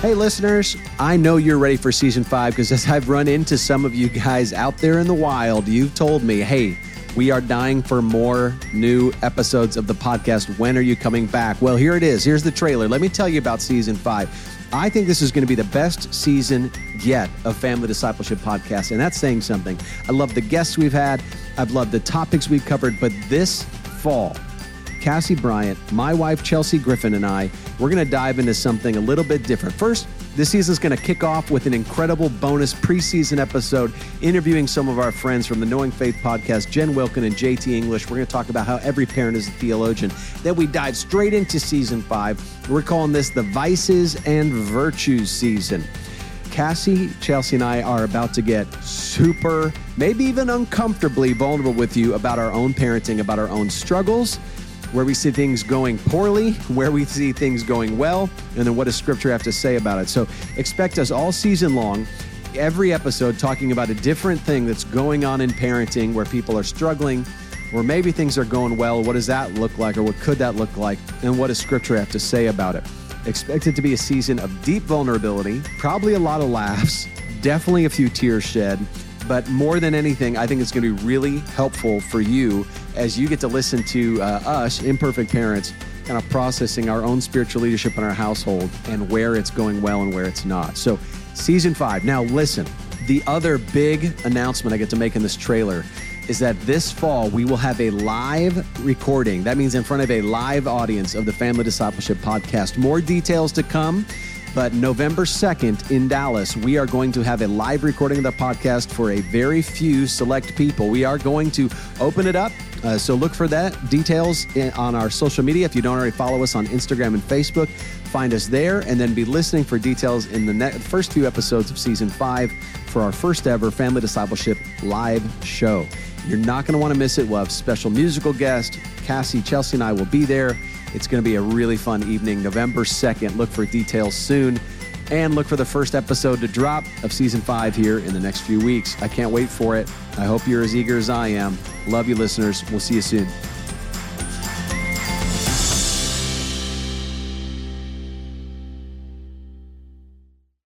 Hey, listeners, I know you're ready for season five because as I've run into some of you guys out there in the wild, you've told me, hey, we are dying for more new episodes of the podcast. When are you coming back? Well, here it is. Here's the trailer. Let me tell you about season five. I think this is going to be the best season yet of Family Discipleship Podcast, and that's saying something. I love the guests we've had, I've loved the topics we've covered, but this fall, Cassie Bryant, my wife Chelsea Griffin, and I, we're going to dive into something a little bit different. First, this season is going to kick off with an incredible bonus preseason episode interviewing some of our friends from the Knowing Faith podcast, Jen Wilkin and JT English. We're going to talk about how every parent is a theologian. Then we dive straight into season five. We're calling this the Vices and Virtues season. Cassie, Chelsea, and I are about to get super, maybe even uncomfortably vulnerable with you about our own parenting, about our own struggles where we see things going poorly, where we see things going well, and then what does Scripture have to say about it. So expect us all season long, every episode talking about a different thing that's going on in parenting where people are struggling, or maybe things are going well. What does that look like, or what could that look like, and what does Scripture have to say about it? Expect it to be a season of deep vulnerability, probably a lot of laughs, definitely a few tears shed but more than anything, I think it's going to be really helpful for you as you get to listen to uh, us, imperfect parents, kind of processing our own spiritual leadership in our household and where it's going well and where it's not. So, season five. Now, listen, the other big announcement I get to make in this trailer is that this fall we will have a live recording. That means in front of a live audience of the Family Discipleship Podcast. More details to come. But November 2nd in Dallas, we are going to have a live recording of the podcast for a very few select people. We are going to open it up. Uh, so look for that details in, on our social media. If you don't already follow us on Instagram and Facebook, find us there and then be listening for details in the ne- first few episodes of season five for our first ever Family Discipleship live show. You're not going to want to miss it. We'll have special musical guest. Cassie, Chelsea, and I will be there. It's going to be a really fun evening, November 2nd. Look for details soon and look for the first episode to drop of season five here in the next few weeks. I can't wait for it. I hope you're as eager as I am. Love you, listeners. We'll see you soon.